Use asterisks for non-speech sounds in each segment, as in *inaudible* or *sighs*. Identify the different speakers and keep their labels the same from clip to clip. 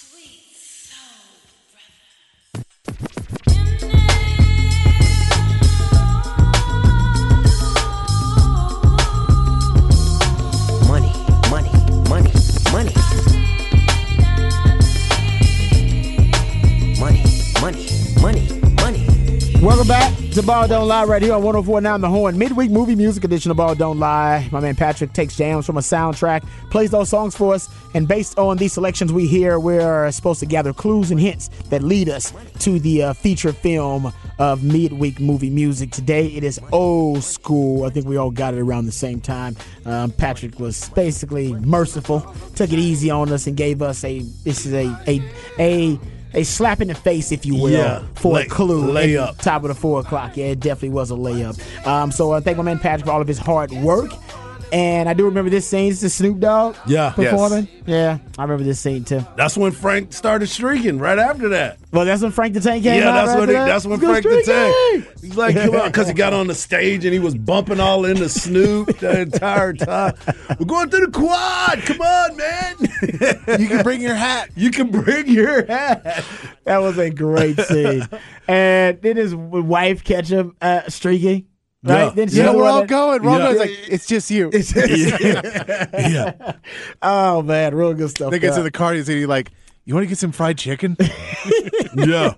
Speaker 1: Sweet
Speaker 2: Ball Don't Lie right here on 1049 The Horn. Midweek movie music edition of Ball Don't Lie. My man Patrick takes jams from a soundtrack, plays those songs for us, and based on these selections we hear, we're supposed to gather clues and hints that lead us to the uh, feature film of midweek movie music. Today it is old school. I think we all got it around the same time. Um, Patrick was basically merciful, took it easy on us, and gave us a this is a a a a slap in the face, if you will,
Speaker 3: Yeah,
Speaker 2: for
Speaker 3: lay-
Speaker 2: a clue.
Speaker 3: layup.
Speaker 2: Top of the four o'clock. Yeah, it definitely was a layup. Um, so I thank my man Patrick for all of his hard work. And I do remember this scene. It's the Snoop Dogg
Speaker 3: Yeah. Yes.
Speaker 2: performing. Yeah, I remember this scene too.
Speaker 3: That's when Frank started streaking. Right after that.
Speaker 2: Well, that's when Frank the Tank came
Speaker 3: yeah,
Speaker 2: out.
Speaker 3: that's
Speaker 2: right
Speaker 3: when he,
Speaker 2: that?
Speaker 3: that's when Frank the! Tank. He's like, come on, because he got on the stage and he was bumping all into Snoop the entire time. We're going through the quad. Come on, man.
Speaker 4: You can bring your hat. *laughs*
Speaker 3: you can bring your hat.
Speaker 2: That was a great scene. and then his wife catch him uh, streaking. Right?
Speaker 3: Yeah.
Speaker 2: Then she
Speaker 4: You we're all
Speaker 2: that-
Speaker 4: going. We're
Speaker 3: Yeah.
Speaker 4: going. It's like, it's just *laughs* you.
Speaker 3: yeah.
Speaker 2: Oh man, real good stuff.
Speaker 4: They get to the car and he like, you want to get some fried chicken? *laughs*
Speaker 3: Yeah.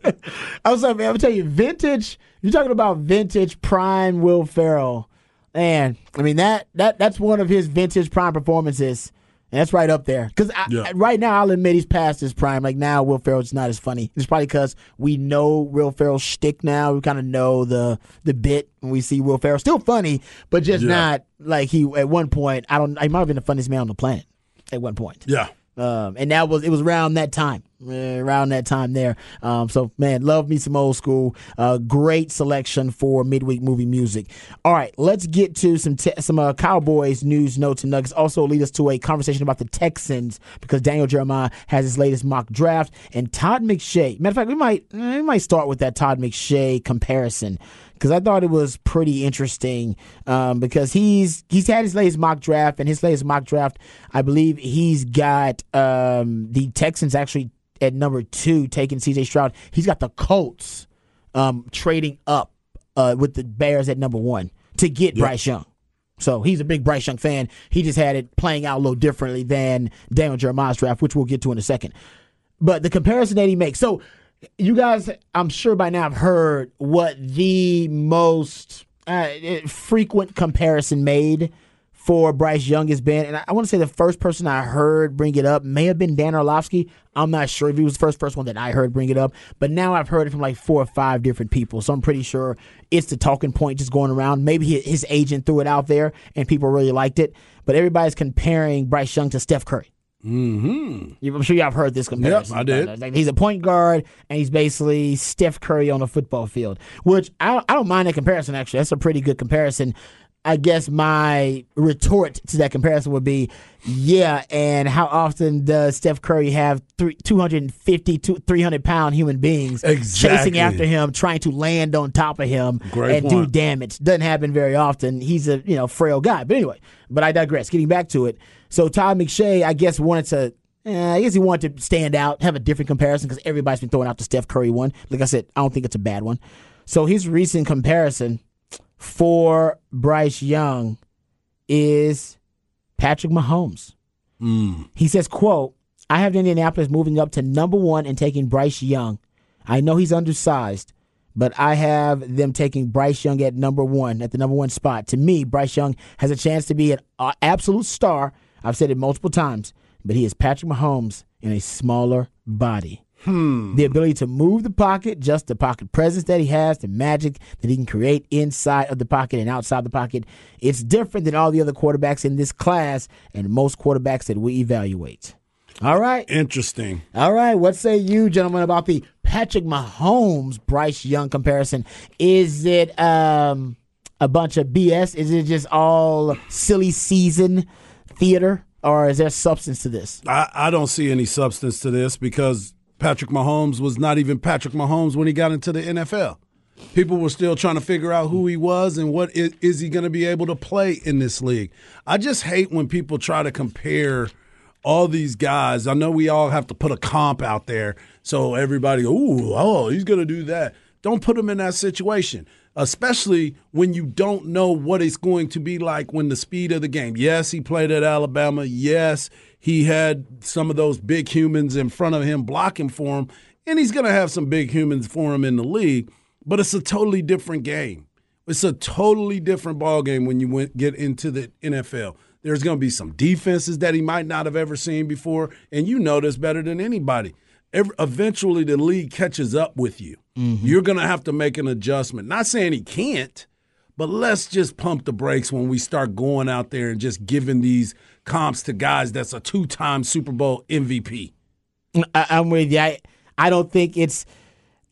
Speaker 2: I was like, man, I'm gonna tell you, vintage. You're talking about vintage prime Will Ferrell, man. I mean that that that's one of his vintage prime performances, and that's right up there. Because
Speaker 3: Yeah.
Speaker 2: right now, I'll admit he's past his prime. Like now, Will Ferrell's not as funny. It's probably because we know Will Ferrell's shtick now. We kind of know the the bit when we see Will Ferrell. Still funny, but just
Speaker 3: Yeah.
Speaker 2: not like he at one point. I don't. He might have been the funniest man on the planet at one point.
Speaker 3: Yeah.
Speaker 2: Um, and that was it was around that time, around that time there. Um, so man, love me some old school. Uh, great selection for midweek movie music. All right, let's get to some te- some uh, Cowboys news, notes, and nuggets. Also lead us to a conversation about the Texans because Daniel Jeremiah has his latest mock draft, and Todd McShay. Matter of fact, we might we might start with that Todd McShay comparison because I thought it was pretty interesting um, because he's he's had his latest mock draft and his latest mock draft, I believe he's got um, the Texans actually at number two taking C.J. Stroud. He's got the Colts um, trading up uh, with the Bears at number one to get Bryce Young. So he's a big Bryce Young fan. He just had it playing out a little differently than Daniel Jeremiah's draft, which we'll get to in a second. But the comparison that he makes. So you guys, I'm sure by now have heard what the most uh, frequent comparison made for Bryce Young has been. And I, I want to say the first person I heard bring it up may have been Dan Orlovsky. I'm not sure if he was the first one that I heard bring it up, but now I've heard it from like four or five different people. So I'm pretty sure it's the talking point just going around. Maybe his agent threw it out there and people really liked it. But everybody's comparing Bryce Young to Steph Curry. Mm-hmm. I'm sure y'all have heard this comparison.
Speaker 3: I did.
Speaker 2: Like he's a point guard and he's basically Steph Curry on a football field, which I, I don't mind that comparison. Actually, that's a pretty good comparison. I guess my retort to that comparison would be, yeah. And how often does Steph Curry have three, 250, two, 300 pound human beings chasing after him, trying to land on top of him
Speaker 3: Great
Speaker 2: and do damage? Doesn't happen very often. He's a you know frail guy. But anyway, but I digress. Getting back to it. So Todd McShay, I guess, wanted to. eh, I guess he wanted to stand out, have a different comparison because everybody's been throwing out the Steph Curry one. Like I said, I don't think it's a bad one. So his recent comparison for Bryce Young is Patrick Mahomes. He says, quote, I have Indianapolis moving up to number one and taking Bryce Young. I know he's undersized, but I have them taking Bryce Young at number one, at the number one spot. To me, Bryce Young has a chance to be an uh, absolute star. I've said it multiple times, but he is Patrick Mahomes in a smaller body. The ability to move the pocket, just the pocket presence that he has, the magic that he can create inside of the pocket and outside the pocket. It's different than all the other quarterbacks in this class and most quarterbacks that we evaluate. All right.
Speaker 3: Interesting.
Speaker 2: All right. What say you, gentlemen, about the Patrick Mahomes Bryce Young comparison? Is it um, a bunch of BS? Is it just all silly season theater? Or is there substance to this?
Speaker 3: I, I don't see any substance to this because Patrick Mahomes was not even Patrick Mahomes when he got into the NFL. People were still trying to figure out who he was and what is, is he going to be able to play in this league. I just hate when people try to compare all these guys. I know we all have to put a comp out there so everybody, ooh, oh, he's going to do that. Don't put him in that situation, especially when you don't know what it's going to be like when the speed of the game. Yes, he played at Alabama. Yes, he had some of those big humans in front of him blocking for him, and he's going to have some big humans for him in the league, but it's a totally different game. It's a totally different ball game when you went, get into the NFL. There's going to be some defenses that he might not have ever seen before, and you know this better than anybody. Every, eventually, the league catches up with you. Mm-hmm. You're going to have to make an adjustment. Not saying he can't, but let's just pump the brakes when we start going out there and just giving these comps to guys that's a two-time Super Bowl MVP.
Speaker 2: I, I'm with you. I, I don't think it's.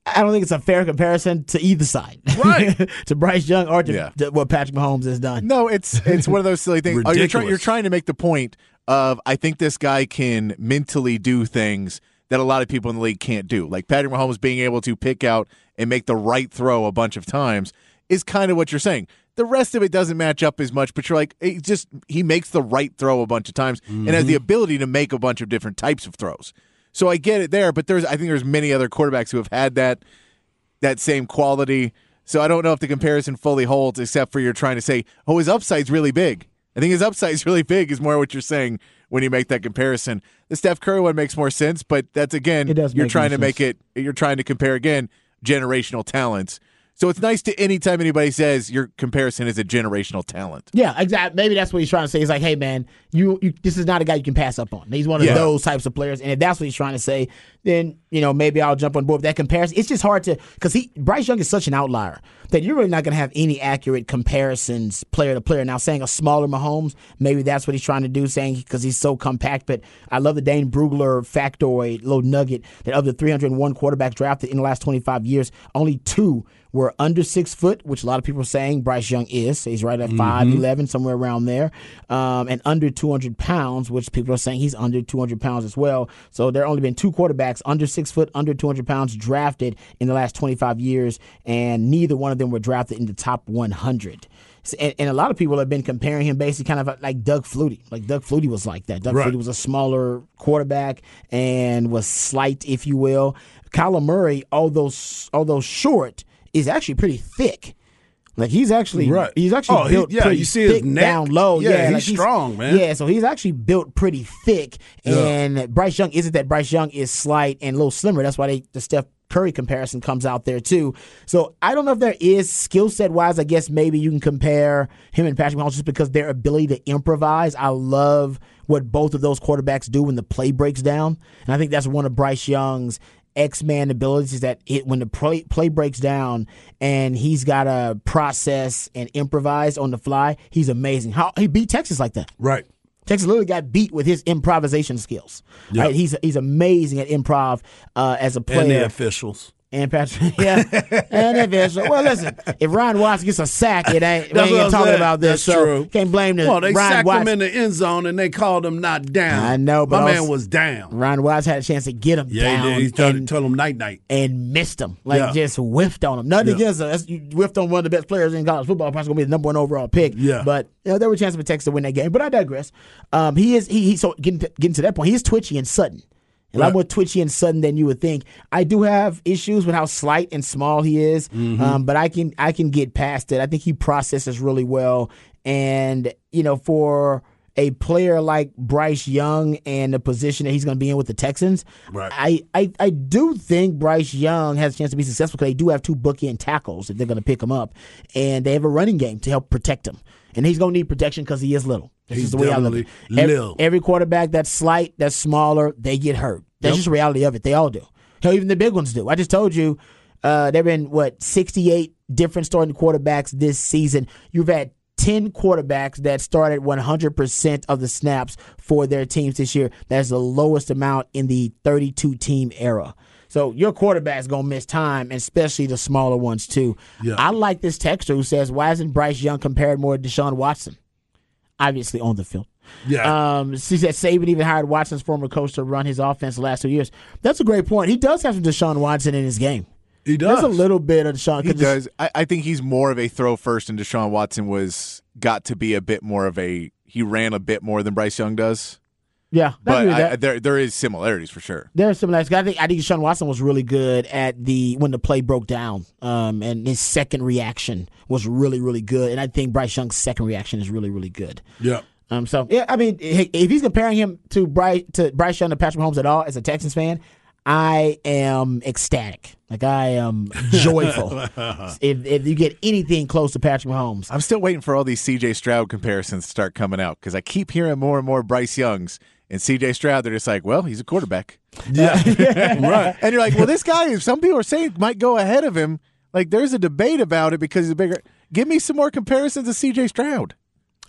Speaker 2: I don't think it's a fair comparison to either side,
Speaker 3: Right. *laughs*
Speaker 2: to Bryce Young or to,
Speaker 4: Yeah.
Speaker 2: to what Patrick Mahomes has done.
Speaker 4: No, it's it's one of those silly things. Oh, you're, try, you're trying to make the point of I think this guy can mentally do things that a lot of people in the league can't do. Like Patrick Mahomes being able to pick out and make the right throw a bunch of times is kind of what you're saying. The rest of it doesn't match up as much, but you're like, it just he makes the right throw a bunch of times and has the ability to make a bunch of different types of throws. So I get it there, but there's I think there's many other quarterbacks who have had that that same quality. So I don't know if the comparison fully holds, except for you're trying to say, oh, his upside's really big. I think his upside's *laughs* really big is more what you're saying when you make that comparison. The Steph Curry one makes more sense, but that's again, you're trying to make it. You're trying to compare again generational talents. So it's nice to anytime anybody says your comparison is a generational talent.
Speaker 2: Yeah, exactly. Maybe that's what he's trying to say. He's like, hey, man, you, you this is not a guy you can pass up on. He's one of
Speaker 4: Yeah.
Speaker 2: those types of players, and if that's what he's trying to say, then you know maybe I'll jump on board with that comparison. It's just hard to because he Bryce Young is such an outlier that you're really not going to have any accurate comparisons player to player. Now, saying a smaller Mahomes, maybe that's what he's trying to do, saying because he's so compact. But I love the Dane Brugler factoid, little nugget that of the 301 quarterbacks drafted in the last 25 years, only two were under six foot, which a lot of people are saying Bryce Young is. He's right at 5'11, somewhere around there, um, and under 200 pounds, which people are saying he's under 200 pounds as well. So there have only been two quarterbacks under six foot, under 200 pounds drafted in the last 25 years, and neither one of them were drafted in the top 100. And, and a lot of people have been comparing him basically kind of like Doug Flutie. Like Doug Flutie was like that. Doug
Speaker 3: Right.
Speaker 2: Flutie was a smaller quarterback and was slight, if you will. Kyler Murray, although although short, is actually pretty thick. Like he's actually
Speaker 3: Right.
Speaker 2: he's actually
Speaker 3: Oh, he-
Speaker 2: built
Speaker 3: yeah,
Speaker 2: pretty
Speaker 3: you see his
Speaker 2: thick
Speaker 3: neck?
Speaker 2: down low.
Speaker 3: Yeah,
Speaker 2: Yeah,
Speaker 3: he's
Speaker 2: like
Speaker 3: strong, man.
Speaker 2: Yeah, so he's actually built pretty thick. And Bryce Young isn't that Bryce Young is slight and a little slimmer. That's why they, the Steph Curry comparison comes out there too. So I don't know if there is skill set wise. I guess maybe you can compare him and Patrick Mahomes just because their ability to improvise. I love what both of those quarterbacks do when the play breaks down, and I think that's one of Bryce Young's X-Man abilities is that it, when the play, play breaks down and he's got to process and improvise on the fly, he's amazing. How he beat Texas like that.
Speaker 3: Right.
Speaker 2: Texas literally got beat with his improvisation skills. Right? He's he's amazing at improv uh, as a player.
Speaker 3: And the officials.
Speaker 2: And Patrick, *laughs* yeah, *laughs* and if it's well, listen, if Ryan Watts gets a sack, it ain't. We
Speaker 3: That's
Speaker 2: ain't
Speaker 3: what I'm
Speaker 2: talking
Speaker 3: saying.
Speaker 2: about this,
Speaker 3: That's
Speaker 2: so
Speaker 3: true.
Speaker 2: can't blame the
Speaker 3: Well, they
Speaker 2: Ryan
Speaker 3: sacked
Speaker 2: Watts.
Speaker 3: him in the end zone and they called him not down.
Speaker 2: I know, but
Speaker 3: my man was down.
Speaker 2: Ryan Watts had a chance to get him
Speaker 3: Yeah,
Speaker 2: down
Speaker 3: he did. He told,
Speaker 2: and,
Speaker 3: told him night night.
Speaker 2: and missed him, like
Speaker 3: Yeah.
Speaker 2: just whiffed on him. Nothing
Speaker 3: Yeah.
Speaker 2: against him. You whiffed on one of the best players in college football. Probably gonna be the number one overall pick.
Speaker 3: Yeah.
Speaker 2: but you know, there were chances for Texas to win that game. But I digress. Um, he is he, he so getting to, getting to that point. He is twitchy and sudden. A lot more twitchy and sudden than you would think. I do have issues with how slight and small he is,
Speaker 3: Mm-hmm.
Speaker 2: um, but I can I can get past it. I think he processes really well, and you know for a player like Bryce Young and the position that he's going to be in with the Texans,
Speaker 3: Right.
Speaker 2: I, I I do think Bryce Young has a chance to be successful because they do have two bookend tackles if they're going to pick him up, and they have a running game to help protect him. And he's going to need protection because he is little.
Speaker 3: He's
Speaker 2: is the way I look Every, every quarterback that's slight, that's smaller, they get hurt. That's
Speaker 3: Yep.
Speaker 2: just the reality of it. They all do. Hell, even the big ones do. I just told you uh, there have been, what, 68 different starting quarterbacks this season. You've had 10 quarterbacks that started 100% of the snaps for their teams this year. That's the lowest amount in the 32 team era. So your quarterback's gonna miss time, especially the smaller ones too.
Speaker 3: Yeah.
Speaker 2: I like this texter who says, "Why isn't Bryce Young compared more to Deshaun Watson?" Obviously on the field.
Speaker 3: Yeah.
Speaker 2: Um, she said Saban even hired Watson's former coach to run his offense the last two years. That's a great point. He does have some Deshaun Watson in his game.
Speaker 3: he does.
Speaker 2: There's a little bit of Deshaun.
Speaker 4: He
Speaker 2: 'cause
Speaker 4: does. I, I think he's more of a throw first, and Deshaun Watson was got to be a bit more of a. He ran a bit more than Bryce Young does.
Speaker 2: Yeah,
Speaker 4: but I, there there is similarities for sure.
Speaker 2: There are similarities. I think I think Sean Watson was really good at the when the play broke down, um, and his second reaction was really really good. And I think Bryce Young's second reaction is really really good.
Speaker 3: Yeah.
Speaker 2: Um, so yeah, I mean, if he's comparing him to Bryce to Bryce Young to Patrick Mahomes at all as a Texans fan, I am ecstatic. Like I am *laughs* joyful if if you get anything close to Patrick Mahomes.
Speaker 4: I'm still waiting for all these CJ Stroud comparisons to start coming out because I keep hearing more and more Bryce Youngs and CJ Stroud. They're just like, well, he's a quarterback.
Speaker 3: Yeah. Uh, *laughs* *laughs* right.
Speaker 4: And you're like, well, this guy, some people are saying might go ahead of him. Like, there's a debate about it because he's a bigger. Give me some more comparisons to CJ Stroud.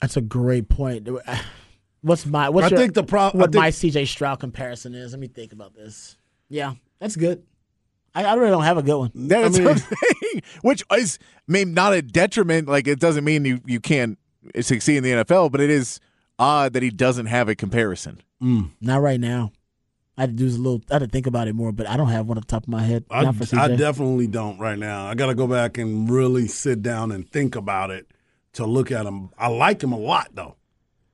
Speaker 2: That's a great point. *sighs* What's my what's
Speaker 3: I
Speaker 2: your,
Speaker 3: think the pro- I
Speaker 2: what
Speaker 3: think-
Speaker 2: my CJ Stroud comparison is? Let me think about this. Yeah, that's good. I, I really don't have a good one.
Speaker 4: That's
Speaker 3: mean-
Speaker 4: I'm saying. Which is maybe not a detriment. Like, it doesn't mean you, you can't succeed in the NFL, but it is odd that he doesn't have a comparison.
Speaker 2: Not right now. I had to do a little. I had to think about it more, but I don't have one on the top of my head.
Speaker 3: I,
Speaker 2: Not for CJ.
Speaker 3: I definitely don't right now. I got to go back and really sit down and think about it to look at him. I like him a lot, though.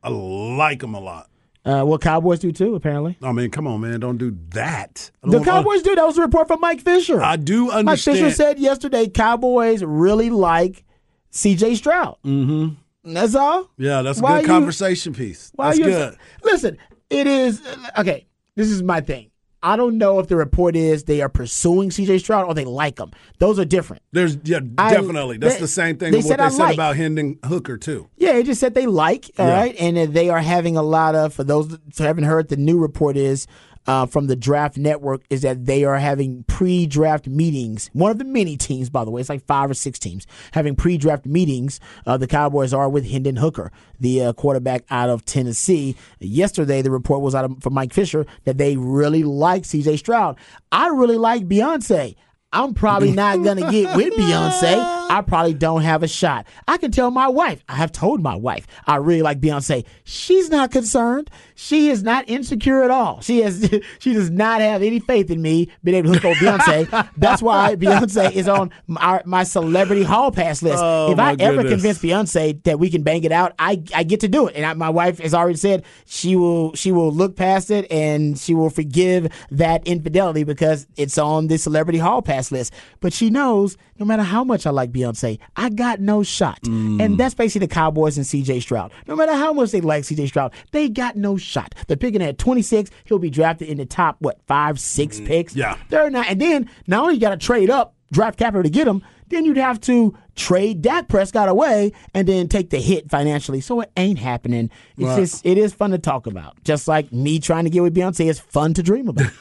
Speaker 3: I like him a lot.
Speaker 2: uh, well, Cowboys do too. Apparently,
Speaker 3: I mean, come on, man, don't do that.
Speaker 2: The
Speaker 3: don't-
Speaker 2: Cowboys do. That was a report from Mike Fisher.
Speaker 3: I do
Speaker 2: Mike
Speaker 3: understand.
Speaker 2: Fisher said yesterday, Cowboys really like C.J. Stroud. Mm-hmm. That's all.
Speaker 3: yeah, that's a
Speaker 2: Why
Speaker 3: good
Speaker 2: you-
Speaker 3: conversation piece.
Speaker 2: Why
Speaker 3: That's good.
Speaker 2: Listen, it is okay. This is my thing. I don't know if the report is they are pursuing C.J. Stroud or they like him. Those are different.
Speaker 3: There's yeah,
Speaker 2: I-
Speaker 3: definitely. That's
Speaker 2: they-
Speaker 3: the same thing
Speaker 2: they
Speaker 3: what
Speaker 2: said
Speaker 3: they
Speaker 2: I
Speaker 3: said
Speaker 2: like.
Speaker 3: about Hendon Hooker too.
Speaker 2: Yeah, it just said they like, all
Speaker 3: Yeah.
Speaker 2: right, and they are having a lot of. For those that haven't heard, the new report is uh, from the Draft Network is that they are having pre-draft meetings. One of the many teams, by the way, it's like five or six teams having pre-draft meetings. Uh, the Cowboys are with Hendon Hooker, the uh, quarterback out of Tennessee. Yesterday, the report was out of, from Mike Fisher that they really like C.J. Stroud. I really like Beyonce. I'm probably *laughs* not gonna get with Beyonce. I probably don't have a shot. I can tell my wife. I have told my wife I really like Beyonce. She's not concerned. She is not insecure at all. She has. *laughs* She does not have any faith in me being able to hook up Beyonce. *laughs* That's why Beyonce is on my, my celebrity hall pass list.
Speaker 3: Oh,
Speaker 2: if I ever
Speaker 3: goodness.
Speaker 2: convince Beyonce that we can bang it out, I I get to do it. And I, my wife has already said she will she will look past it and she will forgive that infidelity because it's on the celebrity hall pass list. But she knows no matter how much I like Beyonce, I got no shot. And mm. that's basically the Cowboys and CJ Stroud. No matter how much they like CJ Stroud, they got no shot. They're picking at 26. He'll be drafted in the top what five six mm, picks.
Speaker 3: yeah.
Speaker 2: They're not, and then not only you got to trade up draft capital to get him, then you'd have to trade Dak Prescott away and then take the hit financially. So it ain't happening. It's
Speaker 3: Right.
Speaker 2: just it is fun to talk about. Just like me trying to get with Beyonce is fun to dream about.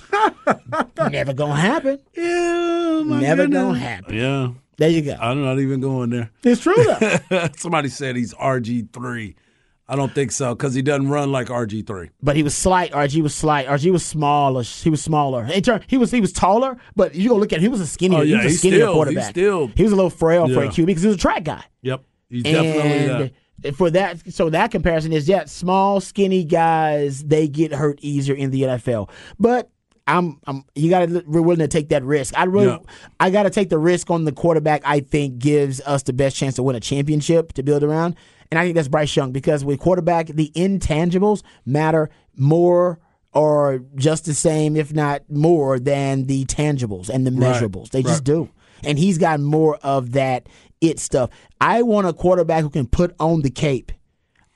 Speaker 2: *laughs* Never gonna happen.
Speaker 3: Yeah,
Speaker 2: Never
Speaker 3: goodness.
Speaker 2: gonna happen.
Speaker 3: Yeah,
Speaker 2: There you go.
Speaker 3: I'm not even going there.
Speaker 2: It's true though. *laughs*
Speaker 3: Somebody said he's RG three. I don't think so because he doesn't run like RG three.
Speaker 2: but he was slight. RG was slight. RG was smaller. He was smaller. In turn, he was he was taller. But you go look at him. He was a skinnier.
Speaker 3: Oh, yeah,
Speaker 2: he was a skinnier
Speaker 3: still- he's
Speaker 2: quarterback.
Speaker 3: still-
Speaker 2: he was a little frail for a QB because he was a track guy.
Speaker 3: Yep, he's definitely
Speaker 2: for that, so that comparison is yeah, small, skinny guys they get hurt easier in the NFL. But I'm, I'm you got to we're willing to take that risk. I really,
Speaker 3: Yeah.
Speaker 2: I got to take the risk on the quarterback. I think gives us the best chance to win a championship to build around, and I think that's Bryce Young because with quarterback the intangibles matter more. Or just the same, if not more, than the tangibles and the measurables. They just do. And he's got more of that it stuff. I want a quarterback who can put on the cape.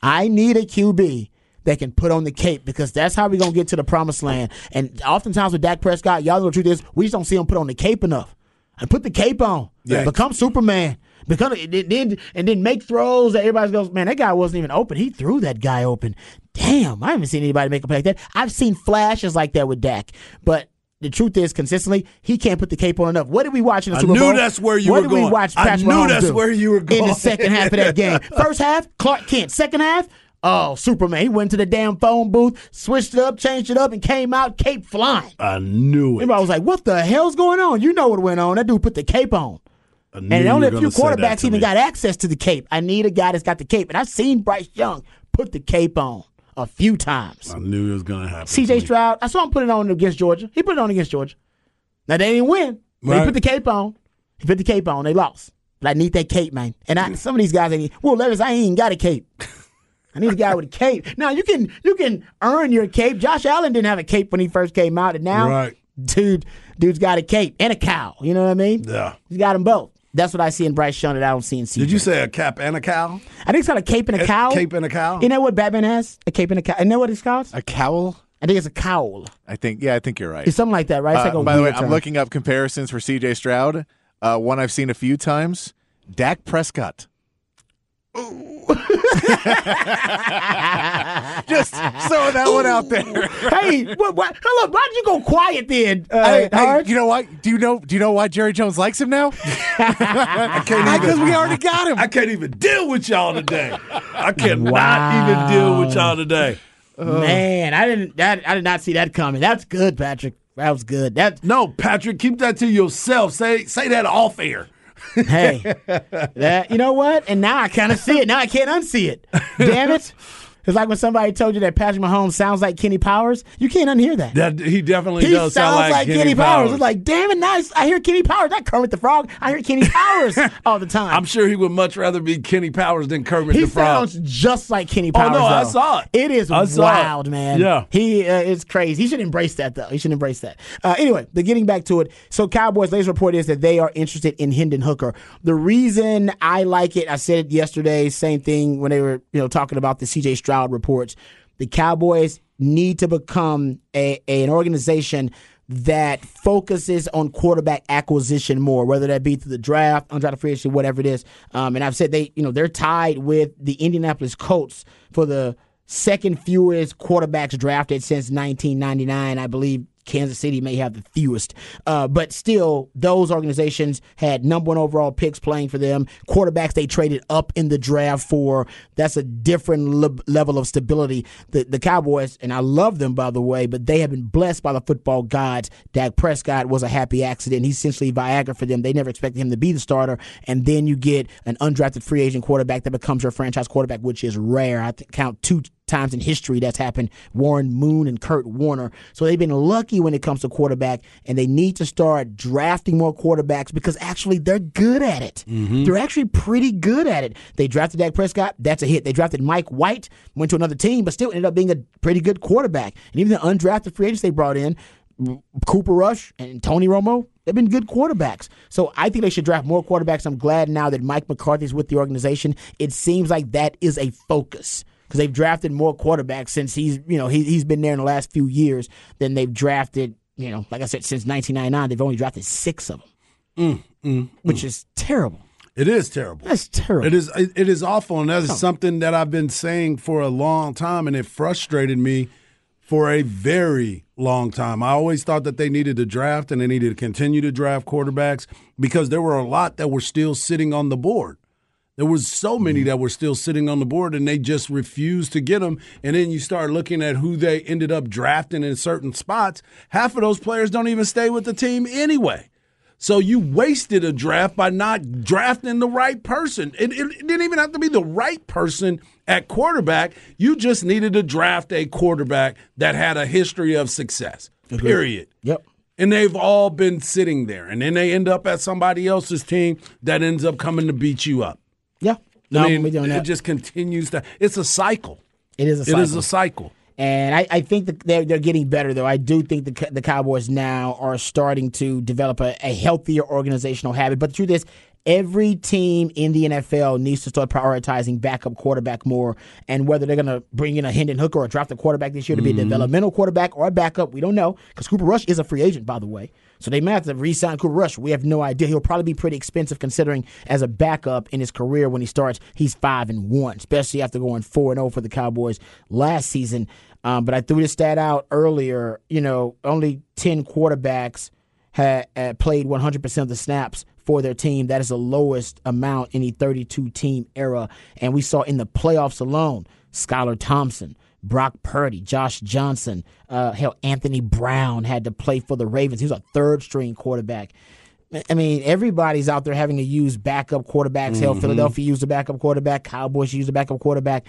Speaker 2: I need a QB that can put on the cape because that's how we're going to get to the promised land. And oftentimes with Dak Prescott, y'all know the truth is we just don't see him put on the cape enough. And put the cape on.
Speaker 4: Yeah.
Speaker 2: Become Superman. Become and then and then make throws that everybody goes, man, that guy wasn't even open. He threw that guy open. Damn, I haven't seen anybody make a play like that. I've seen flashes like that with Dak, but the truth is, consistently, he can't put the cape on enough. What did we watch in the
Speaker 3: I
Speaker 2: Super
Speaker 3: knew that's where you
Speaker 2: what
Speaker 3: were
Speaker 2: did we
Speaker 3: going.
Speaker 2: watch
Speaker 3: I knew
Speaker 2: Mahomes
Speaker 3: that's
Speaker 2: do
Speaker 3: where you were going.
Speaker 2: in the second half of that *laughs* game. First half, Clark Kent. Second half, oh Superman. He went to the damn phone booth, switched it up, changed it up, and came out cape flying.
Speaker 3: I knew it.
Speaker 2: Everybody was like, "What the hell's going on?" You know what went on. That dude put the cape on. And only a few
Speaker 3: gonna say that
Speaker 2: quarterbacks even
Speaker 3: me.
Speaker 2: got access to the cape. I need a guy that's got the cape. And I've seen Bryce Young put the cape on a few times.
Speaker 3: I knew it was going to happen.
Speaker 2: CJ. Stroud, I saw him put it on against Georgia. He put it on against Georgia. Now they didn't win. But
Speaker 3: Right.
Speaker 2: He put the cape on. He put the cape on. They lost. But I need that cape, man. And I, some of these guys, they need, well, Levis, I ain't even got a cape. *laughs* I need a guy with a cape. Now you can you can earn your cape. Josh Allen didn't have a cape when he first came out, and now,
Speaker 3: Right.
Speaker 2: dude, dude's got a cape and a cow. You know what I mean?
Speaker 3: Yeah.
Speaker 2: He's got them both. That's what I see in Bryce Young that I don't see in CJ.
Speaker 3: Did you say a cap and a cow?
Speaker 2: I think it's got a cape and a cowl.
Speaker 3: Cape and a cow?
Speaker 2: You know what Batman has? A cape and a cowl. You know what it's called?
Speaker 4: A cowl?
Speaker 2: I think it's a cowl.
Speaker 4: I think. Yeah, I think you're right.
Speaker 2: It's something like that, right? It's like
Speaker 4: Uh,
Speaker 2: a
Speaker 4: by the way,
Speaker 2: weird
Speaker 4: I'm looking up comparisons for C.J. Stroud. Uh, one I've seen a few times. Dak Prescott. *laughs* Just throwing that one out there.
Speaker 2: hey, what, what, hello, why'd you go quiet then? Uh,
Speaker 4: Hey, hey, you know what? Do you know? Do you know why Jerry Jones likes him now? *laughs*
Speaker 3: I can't
Speaker 4: Because
Speaker 3: even.
Speaker 4: we already got him.
Speaker 3: I can't even deal with y'all today. I cannot
Speaker 2: Wow.
Speaker 3: even deal with y'all today.
Speaker 2: Man, I didn't. That, I did not see that coming. That's good, Patrick. That was good. That
Speaker 3: No, Patrick, keep that to yourself. Say say that off air.
Speaker 2: Hey, that you know what? And now I kind of see it. Now I can't unsee it. Damn it! *laughs* It's like when somebody told you that Patrick Mahomes sounds like Kenny Powers. You can't unhear that.
Speaker 3: That he definitely
Speaker 2: he
Speaker 3: does
Speaker 2: sounds
Speaker 3: sound like,
Speaker 2: Kenny, Powers. It's like, damn it, nice. I hear Kenny Powers. Not Kermit the Frog. I hear Kenny *laughs* Powers all the time.
Speaker 3: I'm sure he would much rather be Kenny Powers than Kermit
Speaker 2: he
Speaker 3: the Frog.
Speaker 2: sounds just like Kenny Powers.
Speaker 3: Oh, no, I saw it.
Speaker 2: It is wild,
Speaker 3: it.
Speaker 2: man.
Speaker 3: Yeah.
Speaker 2: he uh, is crazy. He should embrace that though. He should embrace that. Uh, anyway, the getting back to it. So, Cowboys' latest report is that they are interested in Hendon Hooker. The reason I like it, I said it yesterday. Same thing when they were you know talking about the C.J. Stroud reports. The Cowboys need to become a, a- an organization that focuses on quarterback acquisition more, whether that be through the draft, undrafted free agency, whatever it is. Um, and I've said they, you know, they're tied with the Indianapolis Colts for the second fewest quarterbacks drafted since 1999. I believe Kansas City may have the fewest, uh, but still, those organizations had number one overall picks playing for them. Quarterbacks they traded up in the draft for. That's a different le- level of stability. The the Cowboys, and I love them by the way, but they have been blessed by the football gods. Dak Prescott was a happy accident. He's essentially Viagra for them. They never expected him to be the starter, and then you get an undrafted free agent quarterback that becomes your franchise quarterback, which is rare. I count two times in history that's happened. Warren Moon and Kurt Warner. So they've been lucky when it comes to quarterback, and they need to start drafting more quarterbacks because actually they're good at it. Mm-hmm. They're actually pretty good at it. They drafted Dak Prescott, that's a hit. They drafted Mike White, went to another team, but still ended up being a pretty good quarterback. And even the undrafted free agents they brought in, Cooper Rush and Tony Romo, they've been good quarterbacks. So I think they should draft more quarterbacks. I'm glad now that Mike McCarthy's with the organization. It seems like that is a focus because they've drafted more quarterbacks since he's you know he, he's been there in the last few years than they've drafted. You know, like I said, since 1999, they've only drafted six of them, mm, mm, which mm. is terrible.
Speaker 3: It is terrible.
Speaker 2: That's terrible.
Speaker 3: It is it it is awful, and that is something that I've been saying for a long time, and it frustrated me for a very long time. I always thought that they needed to draft and they needed to continue to draft quarterbacks because there were a lot that were still sitting on the board. There was so many mm-hmm. that were still sitting on the board and they just refused to get them. And then you start looking at who they ended up drafting in certain spots. Half of those players don't even stay with the team anyway. So you wasted a draft by not drafting the right person. It, it, it didn't even have to be the right person at quarterback. You just needed to draft a quarterback that had a history of success. Period.
Speaker 2: Yep.
Speaker 3: And they've all been sitting there. And then they end up at somebody else's team that ends up coming to beat you up.
Speaker 2: Yeah. No,
Speaker 3: I mean,
Speaker 2: with you on
Speaker 3: it just continues to. It's a cycle.
Speaker 2: it is a cycle.
Speaker 3: is a cycle.
Speaker 2: And I, I think that they're, they're getting better, though. I do think the, the Cowboys now are starting to develop a, a healthier organizational habit. But the truth is, every team in the NFL needs to start prioritizing backup quarterback more. And whether they're going to bring in a Hendon Hooker or draft a quarterback this year to be a developmental quarterback or a backup, we don't know. Because Cooper Rush is a free agent, by the way. So they may have to re sign Cooper Rush. We have no idea. He'll probably be pretty expensive considering as a backup in his career when he starts, he's 5 and 1, especially after going 4 and 0 for the Cowboys last season. Um, but I threw this stat out earlier. You know, only 10 quarterbacks had, had played 100% of the snaps for their team. That is the lowest amount in the 32 team era. And we saw in the playoffs alone, Skylar Thompson, Brock Purdy, Josh Johnson, uh, hell, Anthony Brown had to play for the Ravens. He was a third string quarterback. I mean, everybody's out there having to use backup quarterbacks. Hell, Philadelphia used a backup quarterback. Cowboys used a backup quarterback.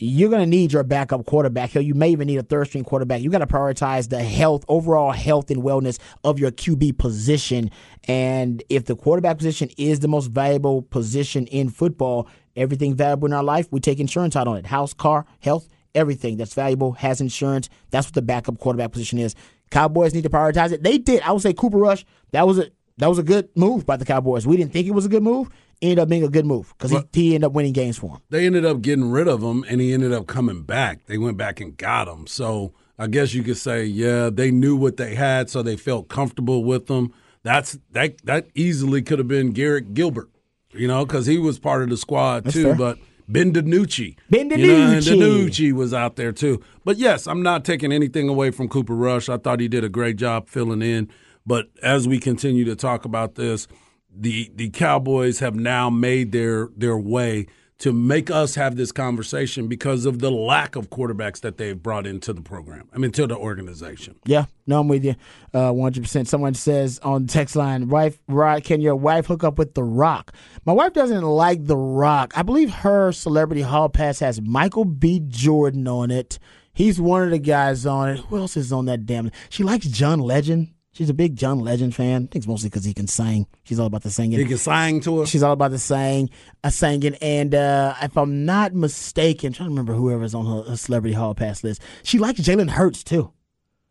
Speaker 2: You're going to need your backup quarterback. Hell, you may even need a third string quarterback. You got to prioritize the health, overall health and wellness of your QB position. And if the quarterback position is the most valuable position in football, Everything valuable in our life, we take insurance out on it. House, car, health, everything that's valuable has insurance. That's what the backup quarterback position is. Cowboys need to prioritize it. They did. I would say Cooper Rush. That was a that was a good move by the Cowboys. We didn't think it was a good move. Ended up being a good move because he, he ended up winning games for him.
Speaker 3: They ended up getting rid of him, and he ended up coming back. They went back and got him. So I guess you could say, yeah, they knew what they had, so they felt comfortable with them. That's that that easily could have been Garrett Gilbert, you know, because he was part of the squad too.
Speaker 2: fair.
Speaker 3: But Ben DiNucci,
Speaker 2: Ben
Speaker 3: you know, and
Speaker 2: DiNucci.
Speaker 3: DiNucci was out there too. But yes, I'm not taking anything away from Cooper Rush. I thought he did a great job filling in. But as we continue to talk about this, the the Cowboys have now made their their way to make us have this conversation because of the lack of quarterbacks that they've brought into the program. I mean, to the organization.
Speaker 2: Yeah, no, I'm with you. Uh, 100%. Someone says on the text line, wife, Rod, can your wife hook up with The Rock? My wife doesn't like The Rock. I believe her celebrity hall pass has Michael B. Jordan on it. He's one of the guys on it. Who else is on that damn? She likes John Legend. She's a big John Legend fan. I think it's mostly because he can sing. She's all about the singing.
Speaker 3: He can sing to us.
Speaker 2: She's all about the sang, uh, singing, and uh, if I'm not mistaken, I'm trying to remember whoever's on her, her celebrity hall pass list. She likes Jalen Hurts too.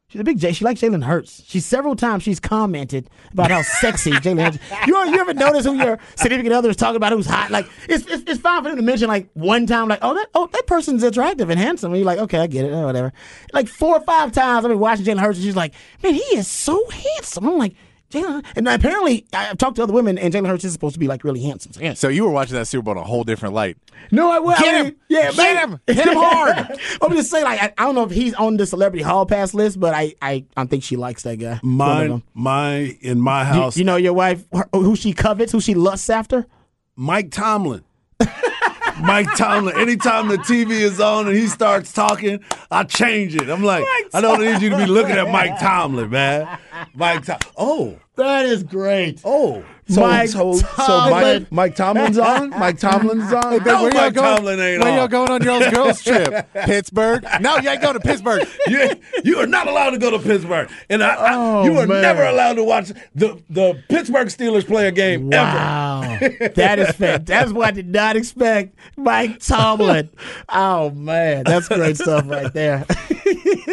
Speaker 2: She's a big J. She likes Jalen Hurts. She's several times she's commented about how sexy *laughs* Jalen Hurts. You you ever notice who your significant other is talking about who's hot? Like it's, it's it's fine for them to mention like one time like oh that oh that person's attractive and handsome. And you're like okay I get it or whatever. Like four or five times I've been watching Jalen Hurts and she's like man he is so handsome. I'm like Jalen and apparently I've talked to other women and Jalen Hurts is supposed to be like really handsome. So, yeah.
Speaker 4: So you were watching that Super Bowl in a whole different light.
Speaker 2: No, I was.
Speaker 4: Get
Speaker 2: I mean,
Speaker 4: him!
Speaker 2: Yeah,
Speaker 4: Get
Speaker 2: man.
Speaker 4: him! Hit him hard! *laughs*
Speaker 2: I'm just saying, like, I, I don't know if he's on the celebrity hall pass list, but I, I, I think she likes that guy. One
Speaker 3: My my in my
Speaker 2: You,
Speaker 3: house,
Speaker 2: you know your wife, her- who she covets, who she lusts after.
Speaker 3: Mike Tomlin. *laughs* Mike Tomlin. Anytime the TV is on and he starts talking, I change it. I'm like, I don't need you to be looking at Mike Tomlin, man. Mike Tom. Oh,
Speaker 2: That is great.
Speaker 3: oh. So,
Speaker 2: Mike
Speaker 3: so, so Mike, Mike Tomlin's on? Mike Tomlin's on? no,
Speaker 4: where y'all
Speaker 3: Mike
Speaker 4: going-
Speaker 3: Tomlin ain't
Speaker 4: Where y'all going on your girls *laughs* trip? Pittsburgh? No, you ain't going to Pittsburgh. *laughs*
Speaker 3: You, you are not allowed to go to Pittsburgh, and I, I-
Speaker 2: Oh,
Speaker 3: you are
Speaker 2: man.
Speaker 3: never allowed to watch the the Pittsburgh Steelers play a game ever.
Speaker 2: Wow, that is fantastic. That's what I did not expect. Mike Tomlin. *laughs* Oh man, that's great stuff right there.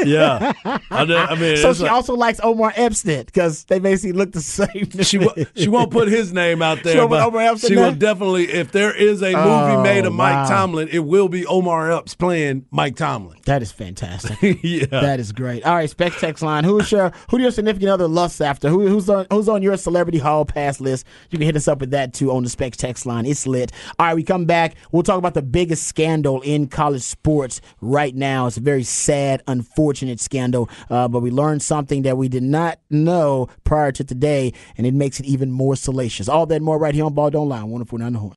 Speaker 3: Yeah, I, know- I mean,
Speaker 2: so she
Speaker 3: like-
Speaker 2: also likes Omar Epstein because they basically look the same. *laughs*
Speaker 3: she wo- she won't put his name out there, but
Speaker 2: Omar Epps
Speaker 3: she will definitely. If there is a movie
Speaker 2: Oh,
Speaker 3: made of Mike
Speaker 2: wow.
Speaker 3: Tomlin, it will be Omar Epps playing Mike Tomlin.
Speaker 2: That is fantastic. *laughs*
Speaker 3: yeah,
Speaker 2: That is great. All right, spec text line. Who is your who do your significant other lusts after? Who, who's on who's on your celebrity hall pass list? You can hit us up with that too on the spec text line. It's lit. All right, we come back. We'll talk about the biggest scandal in college sports right now. It's a very sad, unfortunate scandal, uh, but we learned something that we did not know prior to today, and it makes it even more salacious. All that more right here on Ball Don't Lie. Wonderful nine the horn.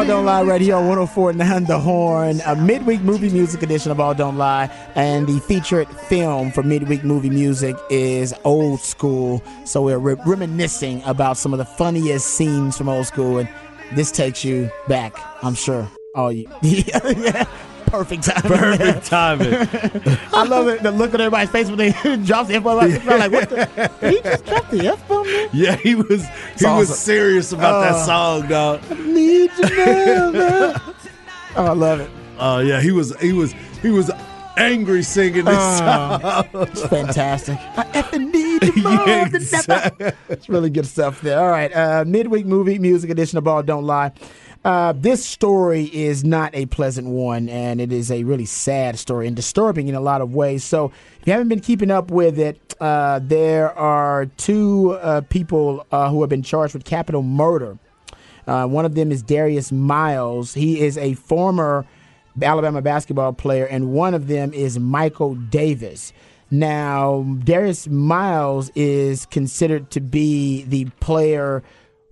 Speaker 1: I
Speaker 2: back
Speaker 1: get
Speaker 2: to
Speaker 1: a
Speaker 2: Ball Don't Lie right here on 1049 The Horn, a midweek movie music edition of Ball Don't Lie. And the featured film for midweek movie music is Old School. So we're re- reminiscing about some of the funniest scenes from Old School. And this takes you back, I'm sure. Oh, you. yeah. *laughs* Perfect timing.
Speaker 3: perfect timing. *laughs*
Speaker 2: I love it. The look on everybody's face when they *laughs* drop the F bomb. Like, what the? Did he just dropped the F bomb? man?
Speaker 3: yeah, he was he was serious about that
Speaker 2: Uh,
Speaker 3: song, dog.
Speaker 2: Need you now, man. *laughs* Oh, I love it.
Speaker 3: Oh yeah, he was he was he was angry singing this song.
Speaker 2: It's fantastic. I effing need you more
Speaker 3: Yeah,
Speaker 2: than ever. It's really good stuff there. All right, uh, midweek movie music edition of Ball Don't Lie. Uh, this story is not a pleasant one, and it is a really sad story and disturbing in a lot of ways. So, if you haven't been keeping up with it, uh, there are two uh, people uh, who have been charged with capital murder. Uh, one of them is Darius Miles. He is a former Alabama basketball player, and one of them is Michael Davis. Now, Darius Miles is considered to be the player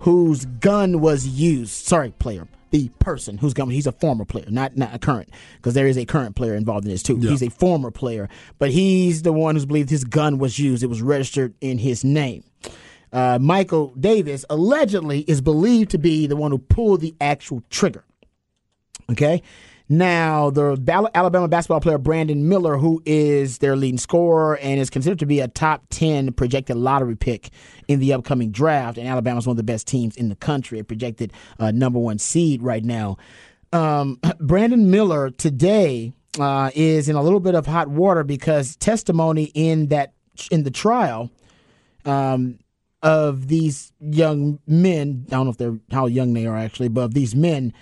Speaker 2: whose gun was used. Sorry, player. The person whose gun. He's a former player, not not a current, because there is a current player involved in this too. He's a former player, but he's the one who's believed his gun was used. It was registered in his name. Uh, Michael Davis allegedly is believed to be the one who pulled the actual trigger. Okay. Now, the Alabama basketball player Brandon Miller, who is their leading scorer and is considered to be a top 10 projected lottery pick in the upcoming draft, and Alabama's one of the best teams in the country, a projected uh, number one seed right now. Um, *clears throat* Brandon Miller today uh, is in a little bit of hot water because testimony in that in the trial um, of these young men. I don't know if they're how young they are actually, but of these men,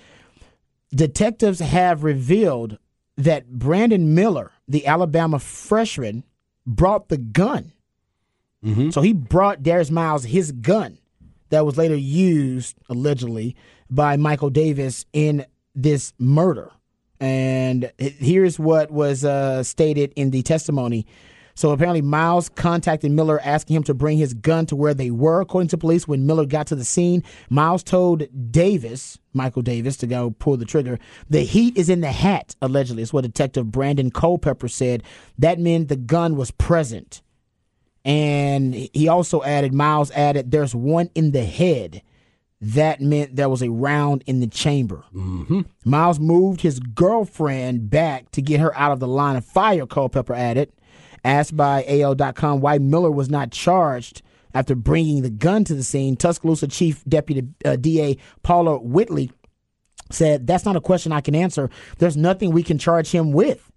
Speaker 2: detectives have revealed that Brandon Miller, the Alabama freshman, brought the gun. So he brought Darius Miles his gun that was later used allegedly by Michael Davis in this murder. And here's what was uh, stated in the testimony. So apparently, Miles contacted Miller asking him to bring his gun to where they were. According to police, when Miller got to the scene, Miles told Davis, Michael Davis, to go pull the trigger. The heat is in the hat, allegedly, is what Detective Brandon Culpepper said. That meant the gun was present. And he also added, Miles added, there's one in the head. That meant there was a round in the chamber. Mm-hmm. Miles moved his girlfriend back to get her out of the line of fire, Culpepper added. Asked by AL.com why Miller was not charged after bringing the gun to the scene, Tuscaloosa Chief Deputy uh, DA Paula Whitley said, That's not a question I can answer. There's nothing we can charge him with.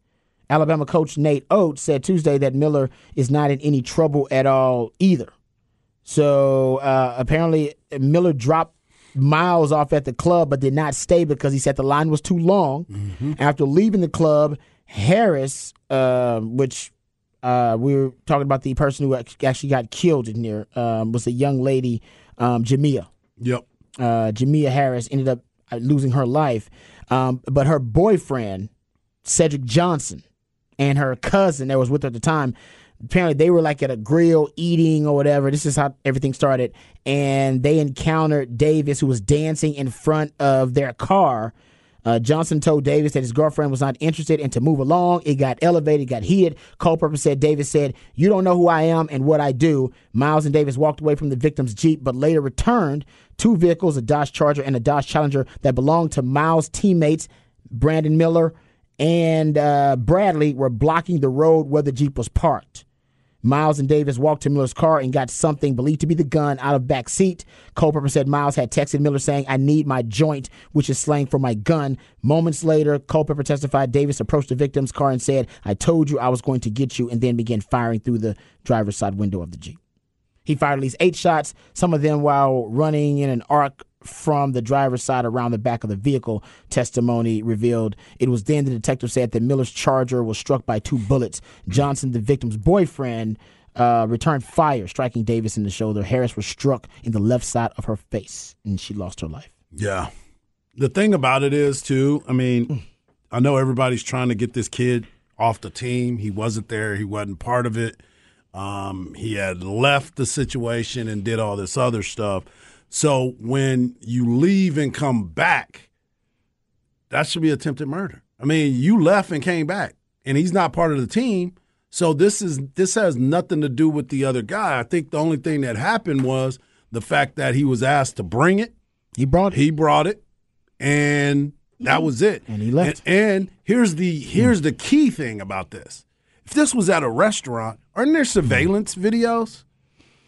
Speaker 2: Alabama coach Nate Oates said Tuesday that Miller is not in any trouble at all either. So uh, apparently, Miller dropped Miles off at the club, but did not stay because he said the line was too long. After leaving the club, Harris, uh, which uh, we were talking about the person who actually got killed in there, um, was a young lady, um, Jamea
Speaker 3: Yep.
Speaker 2: uh, Jamea Harris ended up uh, losing her life. Um, but her boyfriend, Cedric Johnson, and her cousin that was with her at the time, apparently they were like at a grill eating or whatever. This is how everything started. And they encountered Davis, who was dancing in front of their car. Uh, Johnson told Davis that his girlfriend was not interested and to move along. It got elevated, got heated. Culpepper said Davis said, You don't know who I am and what I do. Miles and Davis walked away from the victim's Jeep, but later returned two vehicles, a Dodge Charger and a Dodge Challenger, that belonged to Miles' teammates, Brandon Miller and uh, Bradley, were blocking the road where the Jeep was parked. Miles and Davis walked to Miller's car and got something believed to be the gun out of back seat. Culpepper said Miles had texted Miller saying, "I need my joint," which is slang for my gun. Moments later, Culpepper testified Davis approached the victim's car and said, "I told you I was going to get you," and then began firing through the driver's side window of the Jeep. He fired at least eight shots, some of them while running in an arc from the driver's side around the back of the vehicle. Testimony revealed it was then the detective said that Miller's charger was struck by two bullets. Johnson, the victim's boyfriend, uh, returned fire, striking Davis in the shoulder. Harris was struck in the left side of her face, and she lost her life.
Speaker 3: Yeah. The thing about it is, too, I mean, I know everybody's trying to get this kid off the team. He wasn't there, he wasn't part of it. Um, he had left the situation and did all this other stuff. So when you leave and come back, that should be attempted murder. I mean, you left and came back, and he's not part of the team. So this is this has nothing to do with the other guy. I think the only thing that happened was the fact that he was asked to bring it.
Speaker 2: He brought
Speaker 3: He brought it, and that was it.
Speaker 2: And he left.
Speaker 3: And, and here's the here's the key thing about this: if this was at a restaurant, aren't there surveillance videos?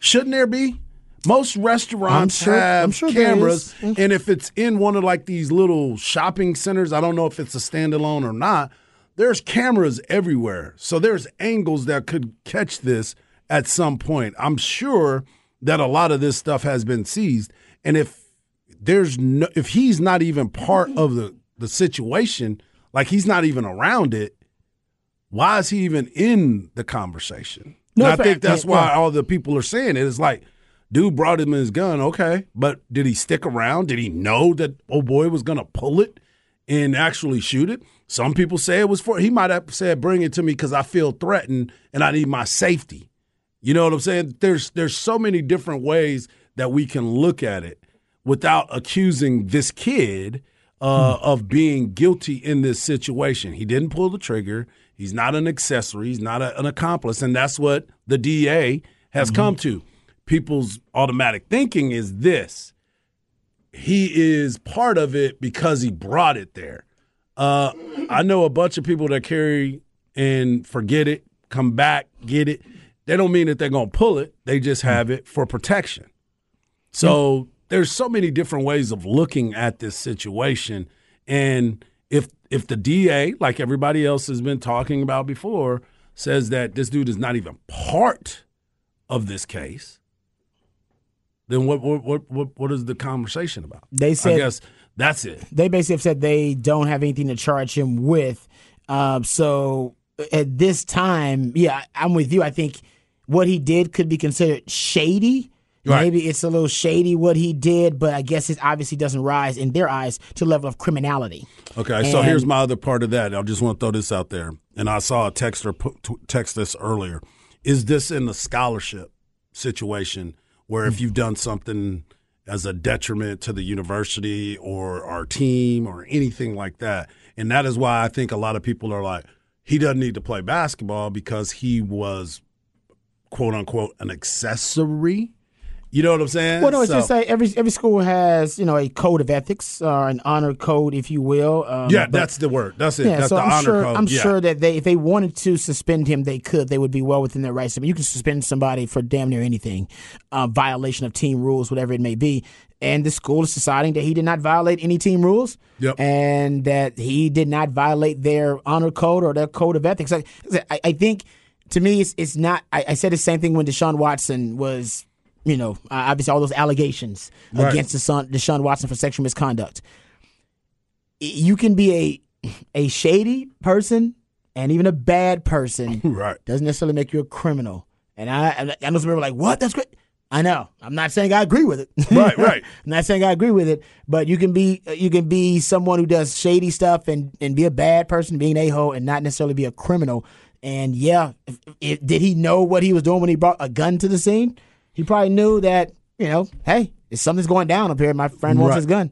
Speaker 3: Shouldn't there be? Most restaurants
Speaker 2: sure-
Speaker 3: have
Speaker 2: sure
Speaker 3: cameras, and if it's in one of like these little shopping centers, I don't know if it's a standalone or not. There's cameras everywhere, so there's angles that could catch this at some point. I'm sure that a lot of this stuff has been seized, and if there's no if he's not even part of the the situation like he's not even around it why is he even in the conversation
Speaker 2: No,
Speaker 3: and i think that's why all the people are saying it is like dude brought him his gun okay but did he stick around did he know that oh boy was gonna pull it and actually shoot it some people say it was for he might have said bring it to me because i feel threatened and i need my safety you know what I'm saying? There's there's so many different ways that we can look at it. without accusing this kid uh, of being guilty in this situation. He didn't pull the trigger. He's not an accessory. He's not a, an accomplice, and that's what the DA has come to. People's automatic thinking is this: he is part of it because he brought it there. Uh, I know a bunch of people that carry and forget it, come back, get it. They don't mean that they're going to pull it. They just have it for protection. So there's so many different ways of looking at this situation, and if if the DA, like everybody else has been talking about before, says that this dude is not even part of this case, then what what what what, what is the conversation about?
Speaker 2: They
Speaker 3: I
Speaker 2: said-
Speaker 3: guess that's it.
Speaker 2: they basically have said they don't have anything to charge him with. Um, so at this time, yeah, I- I'm with you. I think what he did could be considered shady.
Speaker 3: Right.
Speaker 2: Maybe it's a little shady what he did, but I guess it obviously doesn't rise in their eyes to the level of criminality.
Speaker 3: Okay, so here's my other part of that. I just want to throw this out there, and I saw a texter text this earlier. Is this in the scholarship situation where if hmm. you've done something as a detriment to the university or our team or anything like that, and that is why I think a lot of people are like, he doesn't need to play basketball because he was quote unquote an accessory. You know what I'm saying?
Speaker 2: Well, no, it's
Speaker 3: So-
Speaker 2: just say every every school has you know a code of ethics or an honor code, if you will. Um,
Speaker 3: yeah,
Speaker 2: but-
Speaker 3: that's the word. That's it.
Speaker 2: Yeah,
Speaker 3: that's
Speaker 2: so
Speaker 3: the
Speaker 2: I'm
Speaker 3: honor
Speaker 2: sure
Speaker 3: code.
Speaker 2: I'm
Speaker 3: yeah.
Speaker 2: sure that they if they wanted to suspend him, they could. They would be well within their rights. I mean, you can suspend somebody for damn near anything, uh, violation of team rules, whatever it may be. And the school is deciding that he did not violate any team rules,
Speaker 3: Yep.
Speaker 2: and that he did not violate their honor code or their code of ethics. I, I, I think to me, it's, it's not. I, I said the same thing when Deshaun Watson was, you know, uh, obviously all those allegations
Speaker 3: Right.
Speaker 2: against Deshaun, Deshaun Watson for sexual misconduct you can be a a shady person and even a bad person *laughs*
Speaker 3: Right.
Speaker 2: doesn't necessarily make you a criminal. And I I know some people are like, what? That's great. I know. I'm not saying I agree with it.
Speaker 3: Right, right. *laughs*
Speaker 2: I'm not saying I agree with it, but you can be you can be someone who does shady stuff and and be a bad person, being a hole, and not necessarily be a criminal. And yeah, if, if, did he know what he was doing when he brought a gun to the scene? He probably knew that you know, hey, if something's going down up here, my friend wants
Speaker 3: Right.
Speaker 2: his gun.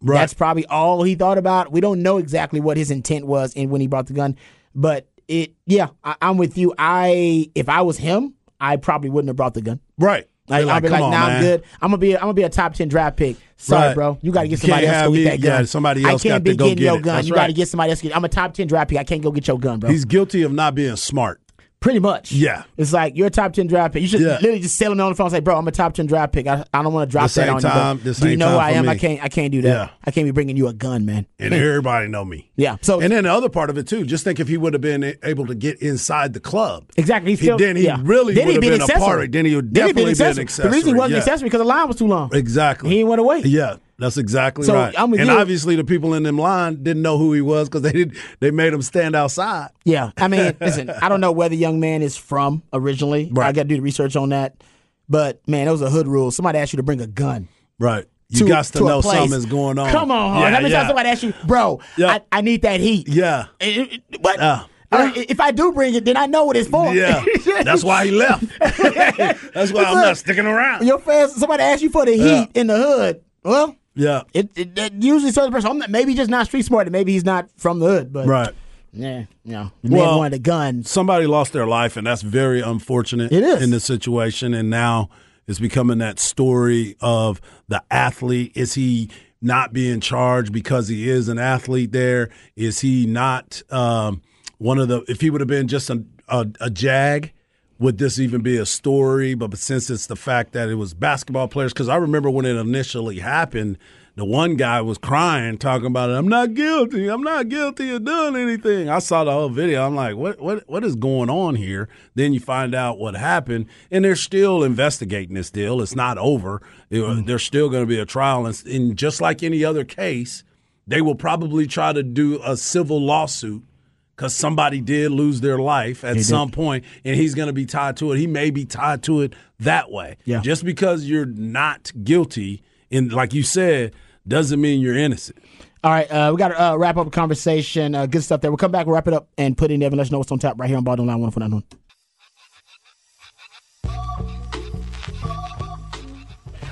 Speaker 3: Right.
Speaker 2: That's probably all he thought about. We don't know exactly what his intent was and when he brought the gun, but it. Yeah, I, I'm with you. I if I was him, I probably wouldn't have brought the gun.
Speaker 3: Right.
Speaker 2: Like,
Speaker 3: They're
Speaker 2: I'll be
Speaker 3: "Come
Speaker 2: like, nah, I'm good. I'm gonna be, I'm gonna be a top ten draft pick. Sorry,
Speaker 3: Right.
Speaker 2: bro. You got to get somebody else to get that
Speaker 3: yeah,
Speaker 2: gun.
Speaker 3: somebody
Speaker 2: I
Speaker 3: else
Speaker 2: can't
Speaker 3: got
Speaker 2: be
Speaker 3: to go
Speaker 2: getting
Speaker 3: get
Speaker 2: your
Speaker 3: it.
Speaker 2: gun.
Speaker 3: That's
Speaker 2: you got to get somebody else. To get, I'm a top ten draft pick. I can't go get your gun, bro.
Speaker 3: He's guilty of not being smart.
Speaker 2: Pretty much.
Speaker 3: Yeah.
Speaker 2: It's like you're a top ten draft pick. You should
Speaker 3: Yeah.
Speaker 2: literally just sell him on the phone, and say, "Bro, I'm a top ten draft pick. I, I don't want to drop
Speaker 3: This
Speaker 2: that on
Speaker 3: time-
Speaker 2: you."
Speaker 3: this
Speaker 2: do you know who I am? I can't. I can't do that.
Speaker 3: Yeah.
Speaker 2: I can't be bringing you a gun, man.
Speaker 3: And everybody know me.
Speaker 2: Yeah. So
Speaker 3: And then the other part of it too, just think if he would have been able to get inside the club.
Speaker 2: Exactly.
Speaker 3: He,
Speaker 2: still-
Speaker 3: then he
Speaker 2: yeah.
Speaker 3: really
Speaker 2: Then
Speaker 3: would
Speaker 2: he'd
Speaker 3: have
Speaker 2: be an
Speaker 3: been a part. Then he would
Speaker 2: Then
Speaker 3: definitely be an
Speaker 2: The reason he wasn't
Speaker 3: yeah.
Speaker 2: accessory because the line was too long.
Speaker 3: Exactly.
Speaker 2: He went away.
Speaker 3: Yeah, that's exactly
Speaker 2: So,
Speaker 3: right.
Speaker 2: I'm
Speaker 3: and
Speaker 2: you.
Speaker 3: obviously, the people in them line didn't know who he was because they did. They made him stand outside.
Speaker 2: Yeah. I mean, *laughs* listen, I don't know where the young man is from originally. I got to do the research on that. But man, that was a hood rule. Somebody asked you to bring a gun.
Speaker 3: Right. You got to,
Speaker 2: a
Speaker 3: know something's going on.
Speaker 2: Come on,
Speaker 3: Yeah,
Speaker 2: How many
Speaker 3: yeah.
Speaker 2: times somebody asked you, bro?
Speaker 3: Yeah.
Speaker 2: I, I need that heat.
Speaker 3: Yeah.
Speaker 2: Eh, eh, What?
Speaker 3: Yeah.
Speaker 2: All right, if I do bring it, then I know what it's for.
Speaker 3: Yeah. *laughs* That's why he left. *laughs* that's why I'm not sticking around.
Speaker 2: Your fans, somebody asked you for the heat
Speaker 3: Yeah.
Speaker 2: in the hood. Well,
Speaker 3: Yeah.
Speaker 2: it, it, it usually serves the person. I'm not, maybe just not street smart, and maybe he's not from the hood. But
Speaker 3: Right.
Speaker 2: yeah, no, the man wanted a gun.
Speaker 3: somebody lost their life, and that's very unfortunate
Speaker 2: It is.
Speaker 3: in this situation. And now it's becoming that story of the athlete. Is he not being charged because he is an athlete there? Is he not um, one of the, if he would have been just a, a, a jag, would this even be a story? But since it's the fact that it was basketball players, because I remember when it initially happened, the one guy was crying, talking about it. I'm not guilty. I'm not guilty of doing anything. I saw the whole video. I'm like, what, what, what is going on here? Then you find out what happened, and they're still investigating this deal. It's not over. It- mm-hmm. There's still going to be a trial, and, and just like any other case, they will probably try to do a civil lawsuit because somebody did lose their life at some point, and he's going to be tied to it. He may be tied to it that way.
Speaker 2: Yeah.
Speaker 3: Just because you're not guilty, in like you said, doesn't mean you're innocent.
Speaker 2: All right, uh, we got to uh, wrap up the conversation. Uh, good stuff there. We'll come back, we'll wrap it up, and put in Evan. Let us know what's on top right here on Ball Don't Lie 149.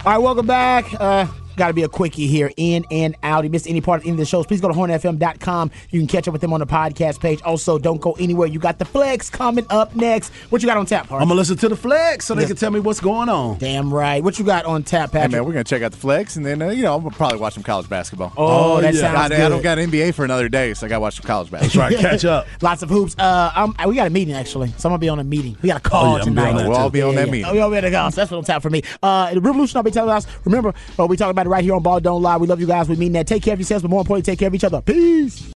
Speaker 2: All right, welcome back. Got to be a quickie here. In and out. If you missed any part of any of the shows, please go to hornfm.com. You can catch up with them on the podcast page. Also, don't go anywhere. You got the flex coming up next. What you got on tap, Hart?
Speaker 3: I'm gonna listen to the flex so they
Speaker 2: Yes.
Speaker 3: can tell me what's going on.
Speaker 2: Damn right. What you got on tap,
Speaker 4: Hey man, we're gonna check out the flex, and then uh, you know I'm gonna probably watch some college basketball.
Speaker 2: oh,
Speaker 3: Oh,
Speaker 2: that
Speaker 3: yeah.
Speaker 2: sounds
Speaker 4: God,
Speaker 2: good.
Speaker 4: I don't got NBA for another day, so I got to watch some college *laughs* basketball.
Speaker 3: That's
Speaker 4: basketball.
Speaker 3: right, catch up. *laughs*
Speaker 2: Lots of hoops. Uh, um, we got a meeting actually, so I'm gonna be on a meeting. We got a call
Speaker 3: Oh, yeah, I'm gonna be
Speaker 2: tonight.
Speaker 3: on that
Speaker 4: We'll all be on
Speaker 2: Yeah,
Speaker 4: that meeting.
Speaker 2: Oh, we all ready to go. So that's what on tap for me. Uh, the Revolution, I'll be telling us. Remember, uh, we talking about it right here on Ball Don't Lie. We love you guys. We mean that. Take care of yourselves, but more importantly, take care of each other. Peace.